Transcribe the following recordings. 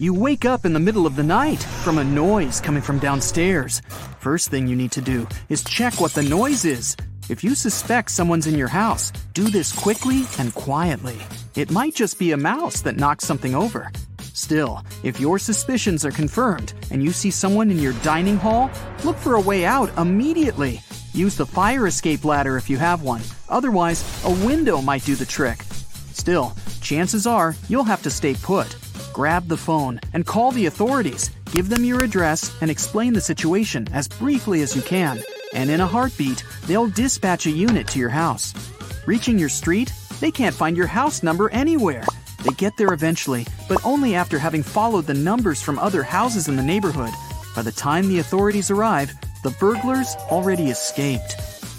You wake up in the middle of the night from a noise coming from downstairs. First thing you need to do is check what the noise is. If you suspect someone's in your house, do this quickly and quietly. It might just be a mouse that knocks something over. Still, if your suspicions are confirmed and you see someone in your dining hall, look for a way out immediately. Use the fire escape ladder if you have one. Otherwise, a window might do the trick. Still, chances are you'll have to stay put. Grab the phone and call the authorities. Give them your address and explain the situation as briefly as you can. And in a heartbeat, they'll dispatch a unit to your house. Reaching your street, they can't find your house number anywhere. They get there eventually, but only after having followed the numbers from other houses in the neighborhood. By the time the authorities arrive, the burglars already escaped.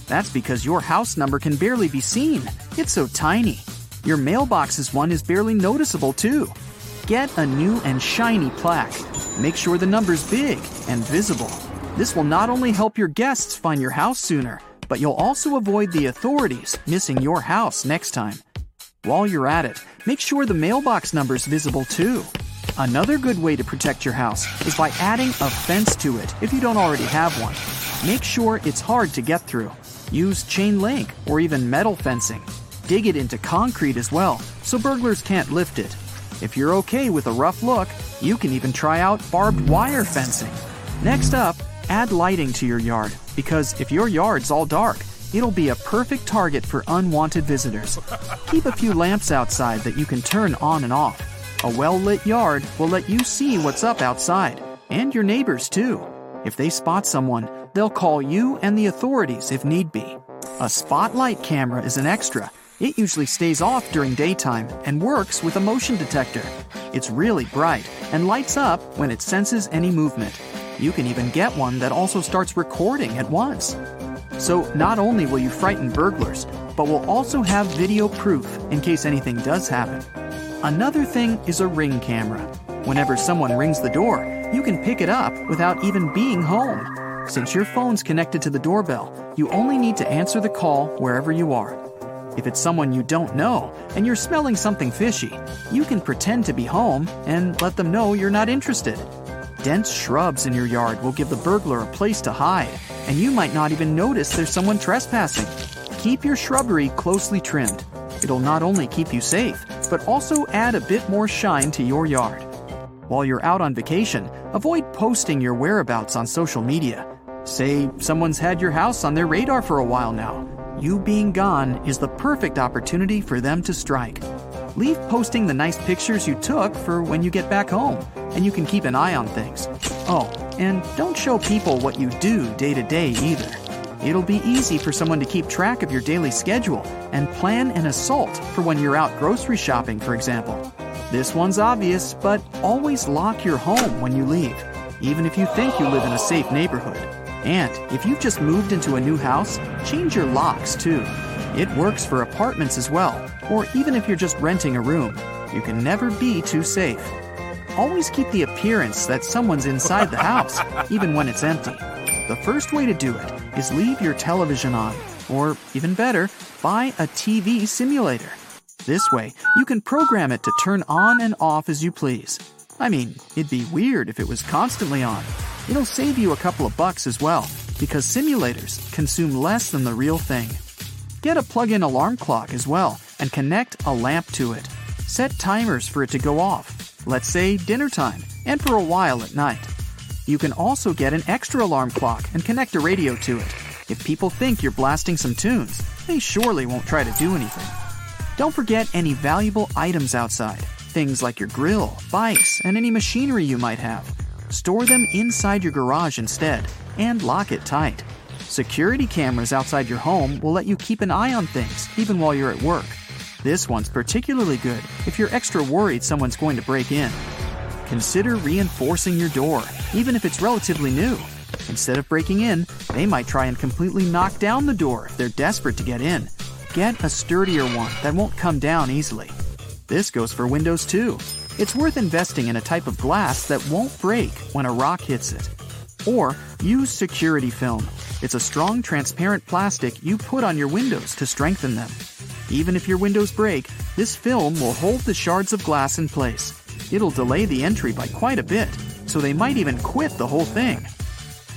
That's because your house number can barely be seen. It's so tiny. Your mailbox's one is barely noticeable, too. Get a new and shiny plaque. Make sure the number's big and visible. This will not only help your guests find your house sooner, but you'll also avoid the authorities missing your house next time. While you're at it, make sure the mailbox number's visible too. Another good way to protect your house is by adding a fence to it if you don't already have one. Make sure it's hard to get through. Use chain link or even metal fencing. Dig it into concrete as well, so burglars can't lift it. If you're okay with a rough look, you can even try out barbed wire fencing. Next up, add lighting to your yard, because if your yard's all dark, it'll be a perfect target for unwanted visitors. Keep a few lamps outside that you can turn on and off. A well lit yard will let you see what's up outside, and your neighbors too. If they spot someone, they'll call you and the authorities if need be. A spotlight camera is an extra. It usually stays off during daytime and works with a motion detector. It's really bright and lights up when it senses any movement. You can even get one that also starts recording at once. So, not only will you frighten burglars, but will also have video proof in case anything does happen. Another thing is a ring camera. Whenever someone rings the door, you can pick it up without even being home. Since your phone's connected to the doorbell, you only need to answer the call wherever you are. If it's someone you don't know and you're smelling something fishy, you can pretend to be home and let them know you're not interested. Dense shrubs in your yard will give the burglar a place to hide, and you might not even notice there's someone trespassing. Keep your shrubbery closely trimmed. It'll not only keep you safe, but also add a bit more shine to your yard. While you're out on vacation, avoid posting your whereabouts on social media. Say someone's had your house on their radar for a while now. You being gone is the perfect opportunity for them to strike. Leave posting the nice pictures you took for when you get back home, and you can keep an eye on things. Oh, and don't show people what you do day to day either. It'll be easy for someone to keep track of your daily schedule and plan an assault for when you're out grocery shopping, for example. This one's obvious, but always lock your home when you leave, even if you think you live in a safe neighborhood. And if you've just moved into a new house, change your locks too. It works for apartments as well, or even if you're just renting a room. You can never be too safe. Always keep the appearance that someone's inside the house, even when it's empty. The first way to do it is leave your television on, or even better, buy a TV simulator. This way, you can program it to turn on and off as you please. I mean, it'd be weird if it was constantly on. It'll save you a couple of bucks as well, because simulators consume less than the real thing. Get a plug in alarm clock as well and connect a lamp to it. Set timers for it to go off, let's say dinner time, and for a while at night. You can also get an extra alarm clock and connect a radio to it. If people think you're blasting some tunes, they surely won't try to do anything. Don't forget any valuable items outside, things like your grill, bikes, and any machinery you might have. Store them inside your garage instead and lock it tight. Security cameras outside your home will let you keep an eye on things even while you're at work. This one's particularly good if you're extra worried someone's going to break in. Consider reinforcing your door, even if it's relatively new. Instead of breaking in, they might try and completely knock down the door if they're desperate to get in. Get a sturdier one that won't come down easily. This goes for windows too. It's worth investing in a type of glass that won't break when a rock hits it. Or use security film. It's a strong, transparent plastic you put on your windows to strengthen them. Even if your windows break, this film will hold the shards of glass in place. It'll delay the entry by quite a bit, so they might even quit the whole thing.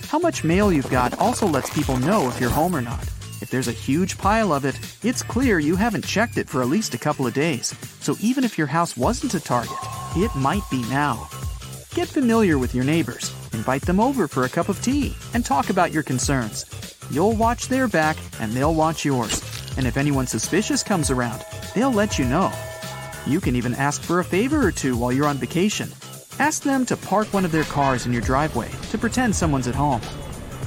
How much mail you've got also lets people know if you're home or not. If there's a huge pile of it, it's clear you haven't checked it for at least a couple of days. So even if your house wasn't a target, it might be now. Get familiar with your neighbors, invite them over for a cup of tea, and talk about your concerns. You'll watch their back and they'll watch yours. And if anyone suspicious comes around, they'll let you know. You can even ask for a favor or two while you're on vacation. Ask them to park one of their cars in your driveway to pretend someone's at home.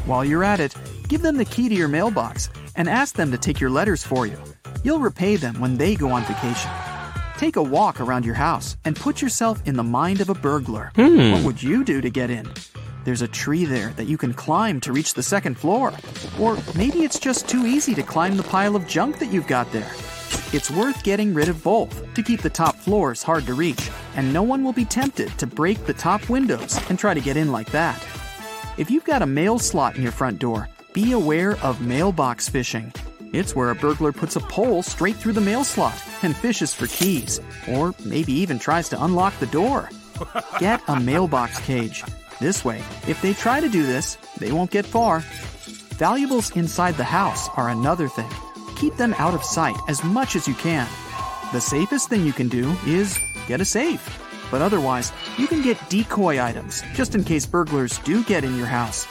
While you're at it, give them the key to your mailbox and ask them to take your letters for you. You'll repay them when they go on vacation. Take a walk around your house and put yourself in the mind of a burglar. Hmm. What would you do to get in? There's a tree there that you can climb to reach the second floor. Or maybe it's just too easy to climb the pile of junk that you've got there. It's worth getting rid of both to keep the top floors hard to reach, and no one will be tempted to break the top windows and try to get in like that. If you've got a mail slot in your front door, be aware of mailbox fishing. It's where a burglar puts a pole straight through the mail slot and fishes for keys, or maybe even tries to unlock the door. Get a mailbox cage. This way, if they try to do this, they won't get far. Valuables inside the house are another thing. Keep them out of sight as much as you can. The safest thing you can do is get a safe. But otherwise, you can get decoy items just in case burglars do get in your house.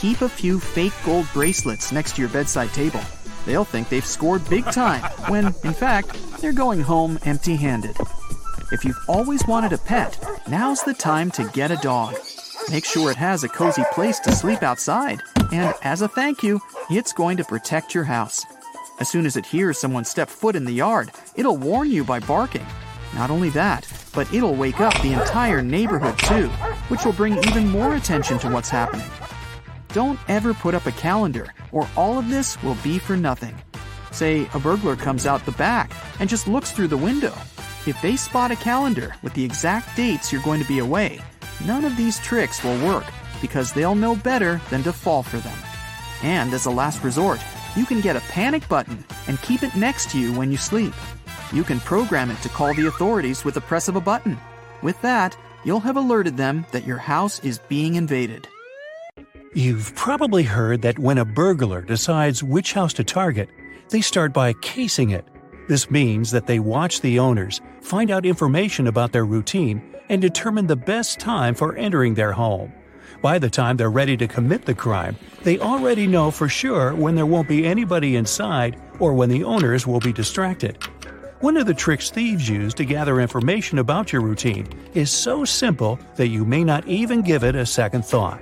Keep a few fake gold bracelets next to your bedside table. They'll think they've scored big time when, in fact, they're going home empty handed. If you've always wanted a pet, now's the time to get a dog. Make sure it has a cozy place to sleep outside, and as a thank you, it's going to protect your house. As soon as it hears someone step foot in the yard, it'll warn you by barking. Not only that, but it'll wake up the entire neighborhood too, which will bring even more attention to what's happening. Don't ever put up a calendar, or all of this will be for nothing. Say a burglar comes out the back and just looks through the window. If they spot a calendar with the exact dates you're going to be away, none of these tricks will work because they'll know better than to fall for them. And as a last resort, you can get a panic button and keep it next to you when you sleep. You can program it to call the authorities with the press of a button. With that, you'll have alerted them that your house is being invaded. You've probably heard that when a burglar decides which house to target, they start by casing it. This means that they watch the owners, find out information about their routine, and determine the best time for entering their home. By the time they're ready to commit the crime, they already know for sure when there won't be anybody inside or when the owners will be distracted. One of the tricks thieves use to gather information about your routine is so simple that you may not even give it a second thought.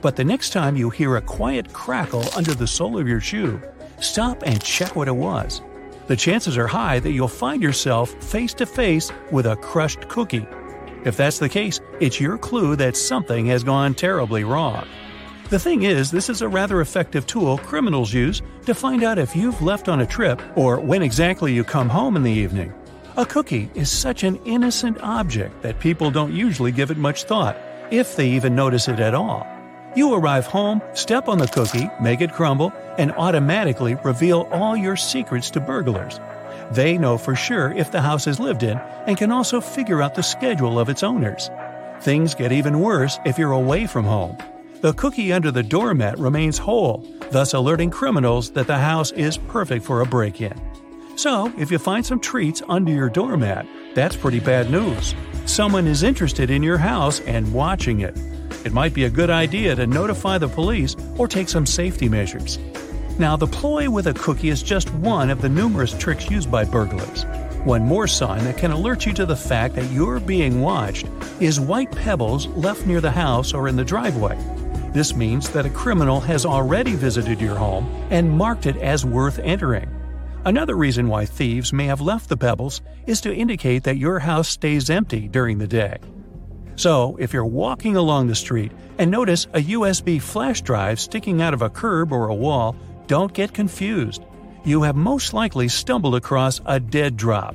But the next time you hear a quiet crackle under the sole of your shoe, stop and check what it was. The chances are high that you'll find yourself face to face with a crushed cookie. If that's the case, it's your clue that something has gone terribly wrong. The thing is, this is a rather effective tool criminals use to find out if you've left on a trip or when exactly you come home in the evening. A cookie is such an innocent object that people don't usually give it much thought, if they even notice it at all. You arrive home, step on the cookie, make it crumble, and automatically reveal all your secrets to burglars. They know for sure if the house is lived in and can also figure out the schedule of its owners. Things get even worse if you're away from home. The cookie under the doormat remains whole, thus alerting criminals that the house is perfect for a break in. So, if you find some treats under your doormat, that's pretty bad news. Someone is interested in your house and watching it. It might be a good idea to notify the police or take some safety measures. Now, the ploy with a cookie is just one of the numerous tricks used by burglars. One more sign that can alert you to the fact that you're being watched is white pebbles left near the house or in the driveway. This means that a criminal has already visited your home and marked it as worth entering. Another reason why thieves may have left the pebbles is to indicate that your house stays empty during the day. So, if you're walking along the street and notice a USB flash drive sticking out of a curb or a wall, don't get confused. You have most likely stumbled across a dead drop.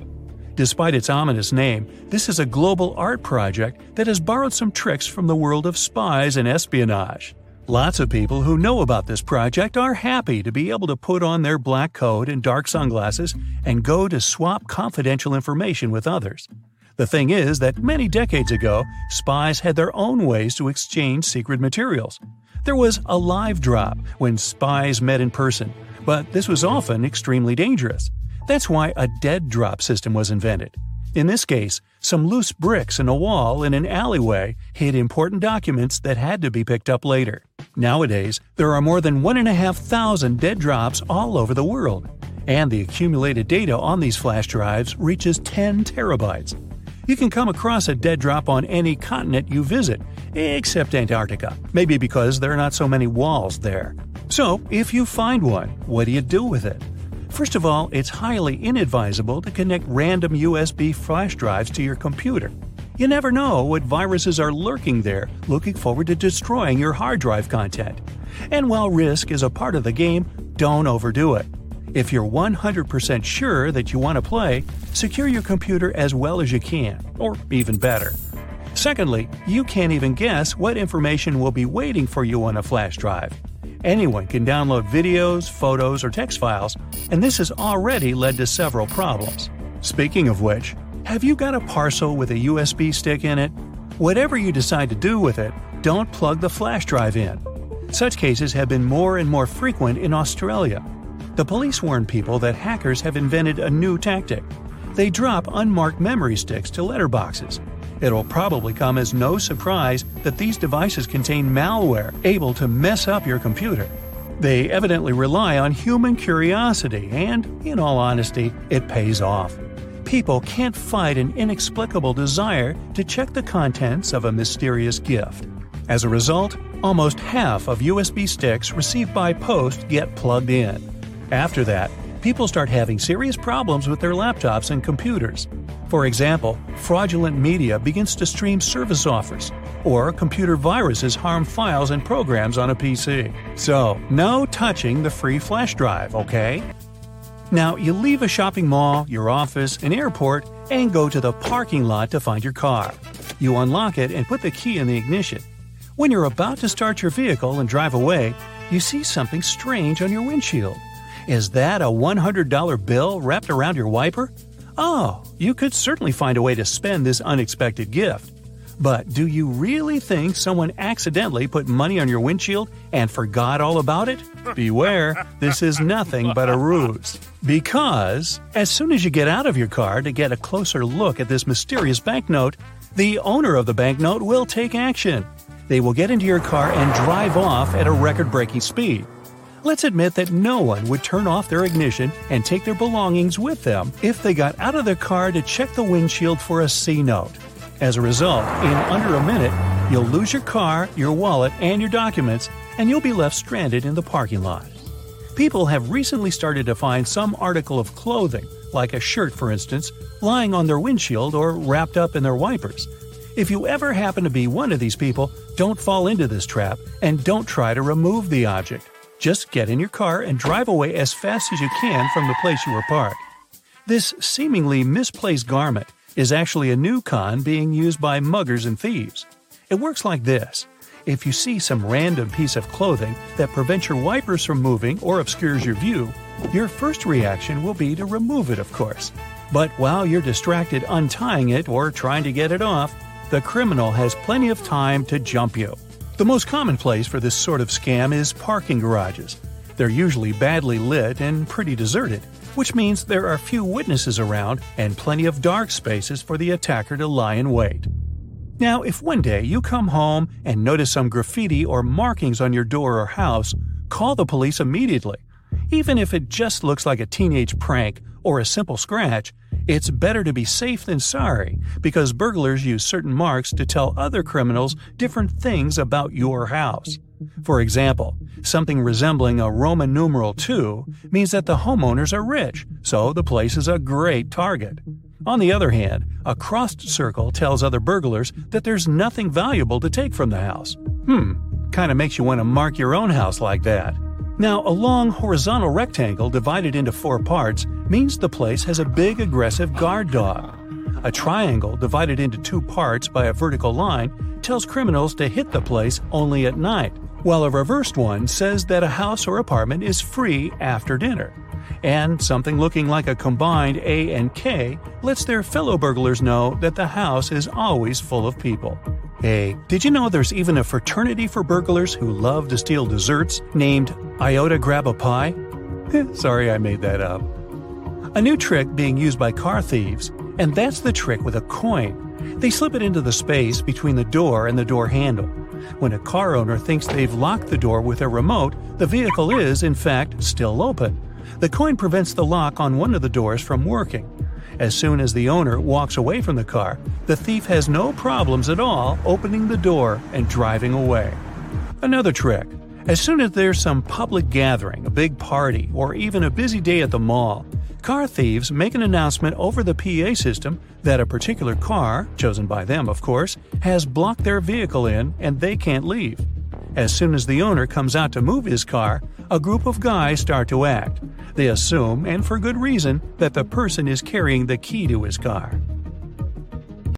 Despite its ominous name, this is a global art project that has borrowed some tricks from the world of spies and espionage. Lots of people who know about this project are happy to be able to put on their black coat and dark sunglasses and go to swap confidential information with others. The thing is that many decades ago, spies had their own ways to exchange secret materials. There was a live drop when spies met in person, but this was often extremely dangerous. That's why a dead drop system was invented. In this case, some loose bricks in a wall in an alleyway hid important documents that had to be picked up later. Nowadays, there are more than 1,500 dead drops all over the world, and the accumulated data on these flash drives reaches 10 terabytes. You can come across a dead drop on any continent you visit, except Antarctica, maybe because there are not so many walls there. So, if you find one, what do you do with it? First of all, it's highly inadvisable to connect random USB flash drives to your computer. You never know what viruses are lurking there, looking forward to destroying your hard drive content. And while risk is a part of the game, don't overdo it. If you're 100% sure that you want to play, secure your computer as well as you can, or even better. Secondly, you can't even guess what information will be waiting for you on a flash drive. Anyone can download videos, photos, or text files, and this has already led to several problems. Speaking of which, have you got a parcel with a USB stick in it? Whatever you decide to do with it, don't plug the flash drive in. Such cases have been more and more frequent in Australia. The police warn people that hackers have invented a new tactic. They drop unmarked memory sticks to letterboxes, It'll probably come as no surprise that these devices contain malware able to mess up your computer. They evidently rely on human curiosity, and, in all honesty, it pays off. People can't fight an inexplicable desire to check the contents of a mysterious gift. As a result, almost half of USB sticks received by post get plugged in. After that, people start having serious problems with their laptops and computers. For example, fraudulent media begins to stream service offers, or computer viruses harm files and programs on a PC. So, no touching the free flash drive, okay? Now, you leave a shopping mall, your office, an airport, and go to the parking lot to find your car. You unlock it and put the key in the ignition. When you're about to start your vehicle and drive away, you see something strange on your windshield. Is that a $100 bill wrapped around your wiper? Oh, you could certainly find a way to spend this unexpected gift. But do you really think someone accidentally put money on your windshield and forgot all about it? Beware, this is nothing but a ruse. Because, as soon as you get out of your car to get a closer look at this mysterious banknote, the owner of the banknote will take action. They will get into your car and drive off at a record breaking speed. Let's admit that no one would turn off their ignition and take their belongings with them if they got out of their car to check the windshield for a C note. As a result, in under a minute, you'll lose your car, your wallet, and your documents, and you'll be left stranded in the parking lot. People have recently started to find some article of clothing, like a shirt for instance, lying on their windshield or wrapped up in their wipers. If you ever happen to be one of these people, don't fall into this trap and don't try to remove the object. Just get in your car and drive away as fast as you can from the place you were parked. This seemingly misplaced garment is actually a new con being used by muggers and thieves. It works like this. If you see some random piece of clothing that prevents your wipers from moving or obscures your view, your first reaction will be to remove it, of course. But while you're distracted untying it or trying to get it off, the criminal has plenty of time to jump you. The most common place for this sort of scam is parking garages. They're usually badly lit and pretty deserted, which means there are few witnesses around and plenty of dark spaces for the attacker to lie in wait. Now, if one day you come home and notice some graffiti or markings on your door or house, call the police immediately. Even if it just looks like a teenage prank or a simple scratch, it's better to be safe than sorry because burglars use certain marks to tell other criminals different things about your house. For example, something resembling a Roman numeral 2 means that the homeowners are rich, so the place is a great target. On the other hand, a crossed circle tells other burglars that there's nothing valuable to take from the house. Hmm, kinda makes you want to mark your own house like that. Now, a long horizontal rectangle divided into four parts means the place has a big aggressive guard dog. A triangle divided into two parts by a vertical line tells criminals to hit the place only at night, while a reversed one says that a house or apartment is free after dinner. And something looking like a combined A and K lets their fellow burglars know that the house is always full of people. Hey, did you know there's even a fraternity for burglars who love to steal desserts named Iota Grab a Pie? Sorry I made that up. A new trick being used by car thieves, and that's the trick with a coin. They slip it into the space between the door and the door handle. When a car owner thinks they've locked the door with a remote, the vehicle is, in fact, still open. The coin prevents the lock on one of the doors from working. As soon as the owner walks away from the car, the thief has no problems at all opening the door and driving away. Another trick as soon as there's some public gathering, a big party, or even a busy day at the mall, car thieves make an announcement over the PA system that a particular car, chosen by them of course, has blocked their vehicle in and they can't leave. As soon as the owner comes out to move his car, a group of guys start to act. They assume, and for good reason, that the person is carrying the key to his car.